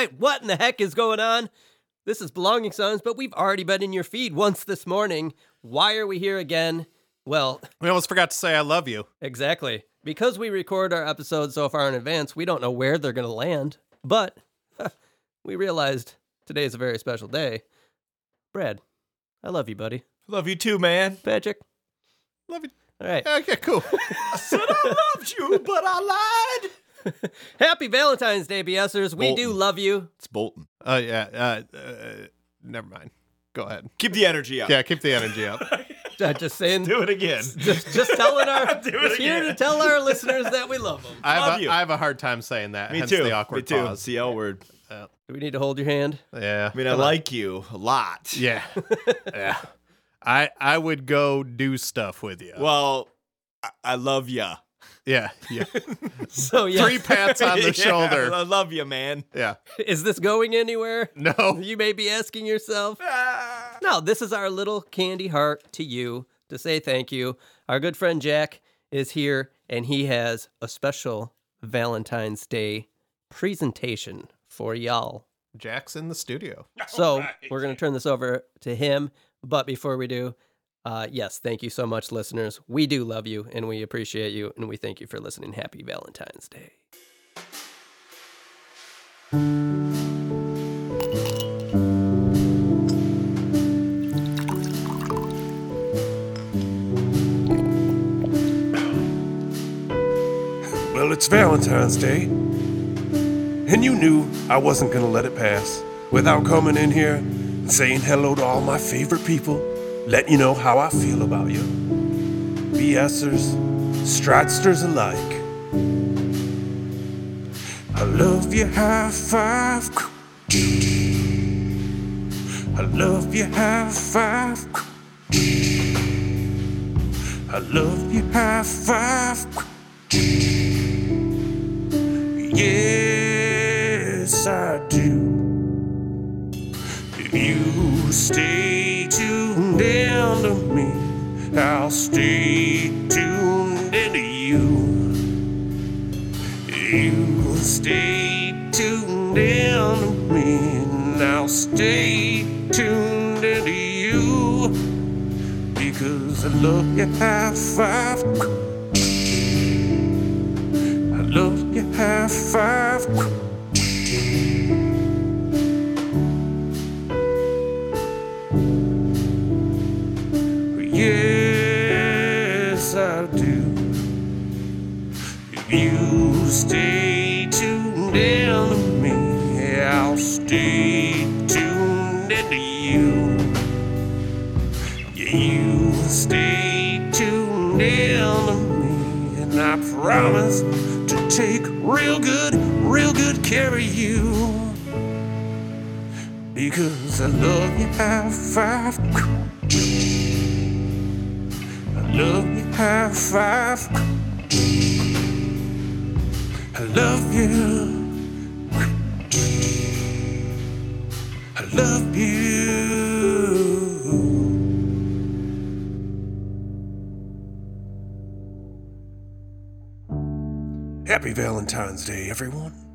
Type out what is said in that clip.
Right, what in the heck is going on? This is Belonging Songs, but we've already been in your feed once this morning. Why are we here again? Well, We almost forgot to say I love you. exactly. Because we record our episodes so far in advance, we don't know where they're going to land. But we realized today is a very special day. Brad, I love you, buddy. Love you too, man. Patrick, Love you. all right. Okay, cool. I said I loved you, but I lied. Happy Valentine's Day, BSers. We do love you. It's Bolton. Oh yeah. Uh, uh, never mind. Go ahead. Keep the energy up. Yeah, keep the energy up. Uh, just saying. Do it again. Just, just telling our, Do it just here to tell our listeners that we love them. I have, Love a, you. I have a hard time saying that. Me hence too. The awkward Me too. pause. It's the L word. Do we need to hold your hand? Yeah. I mean, I like you a lot. Yeah. yeah. I I would go do stuff with you. Well, I, I love ya. Yeah. Yeah. So yeah, Three pats on the Yeah, shoulder. I love you, man. Yeah. is this going anywhere? No. You may be asking yourself. Ah. No, this is our little candy heart to you to say thank you. Our good friend Jack is here, and he has a special Valentine's Day presentation for y'all. Jack's in the studio. So we're going to turn this over to him. But before we do, uh, yes, thank you so much, listeners. We do love you and we appreciate you and we thank you for listening. Happy Valentine's Day. Well, it's Valentine's Day. And you knew I wasn't gonna let it pass without coming in here and saying hello to all my favorite people, letting you know how I feel about you. BSers, Stratsters alike. I love you, high five. I love you, high five. I love you, high five. Yes, I do. If you stay I'll stay tuned into you. You stay tuned in to me, and I'll stay tuned into you. Because I love you, high five. I love you, high five. I do. If you stay tuned in to me, I'll stay tuned into you. Yeah, you stay tuned in to me, and I promise to take real good, real good care of you. Because I love you, high five. Love you, high five. I love you. I love you. Happy Valentine's Day, everyone.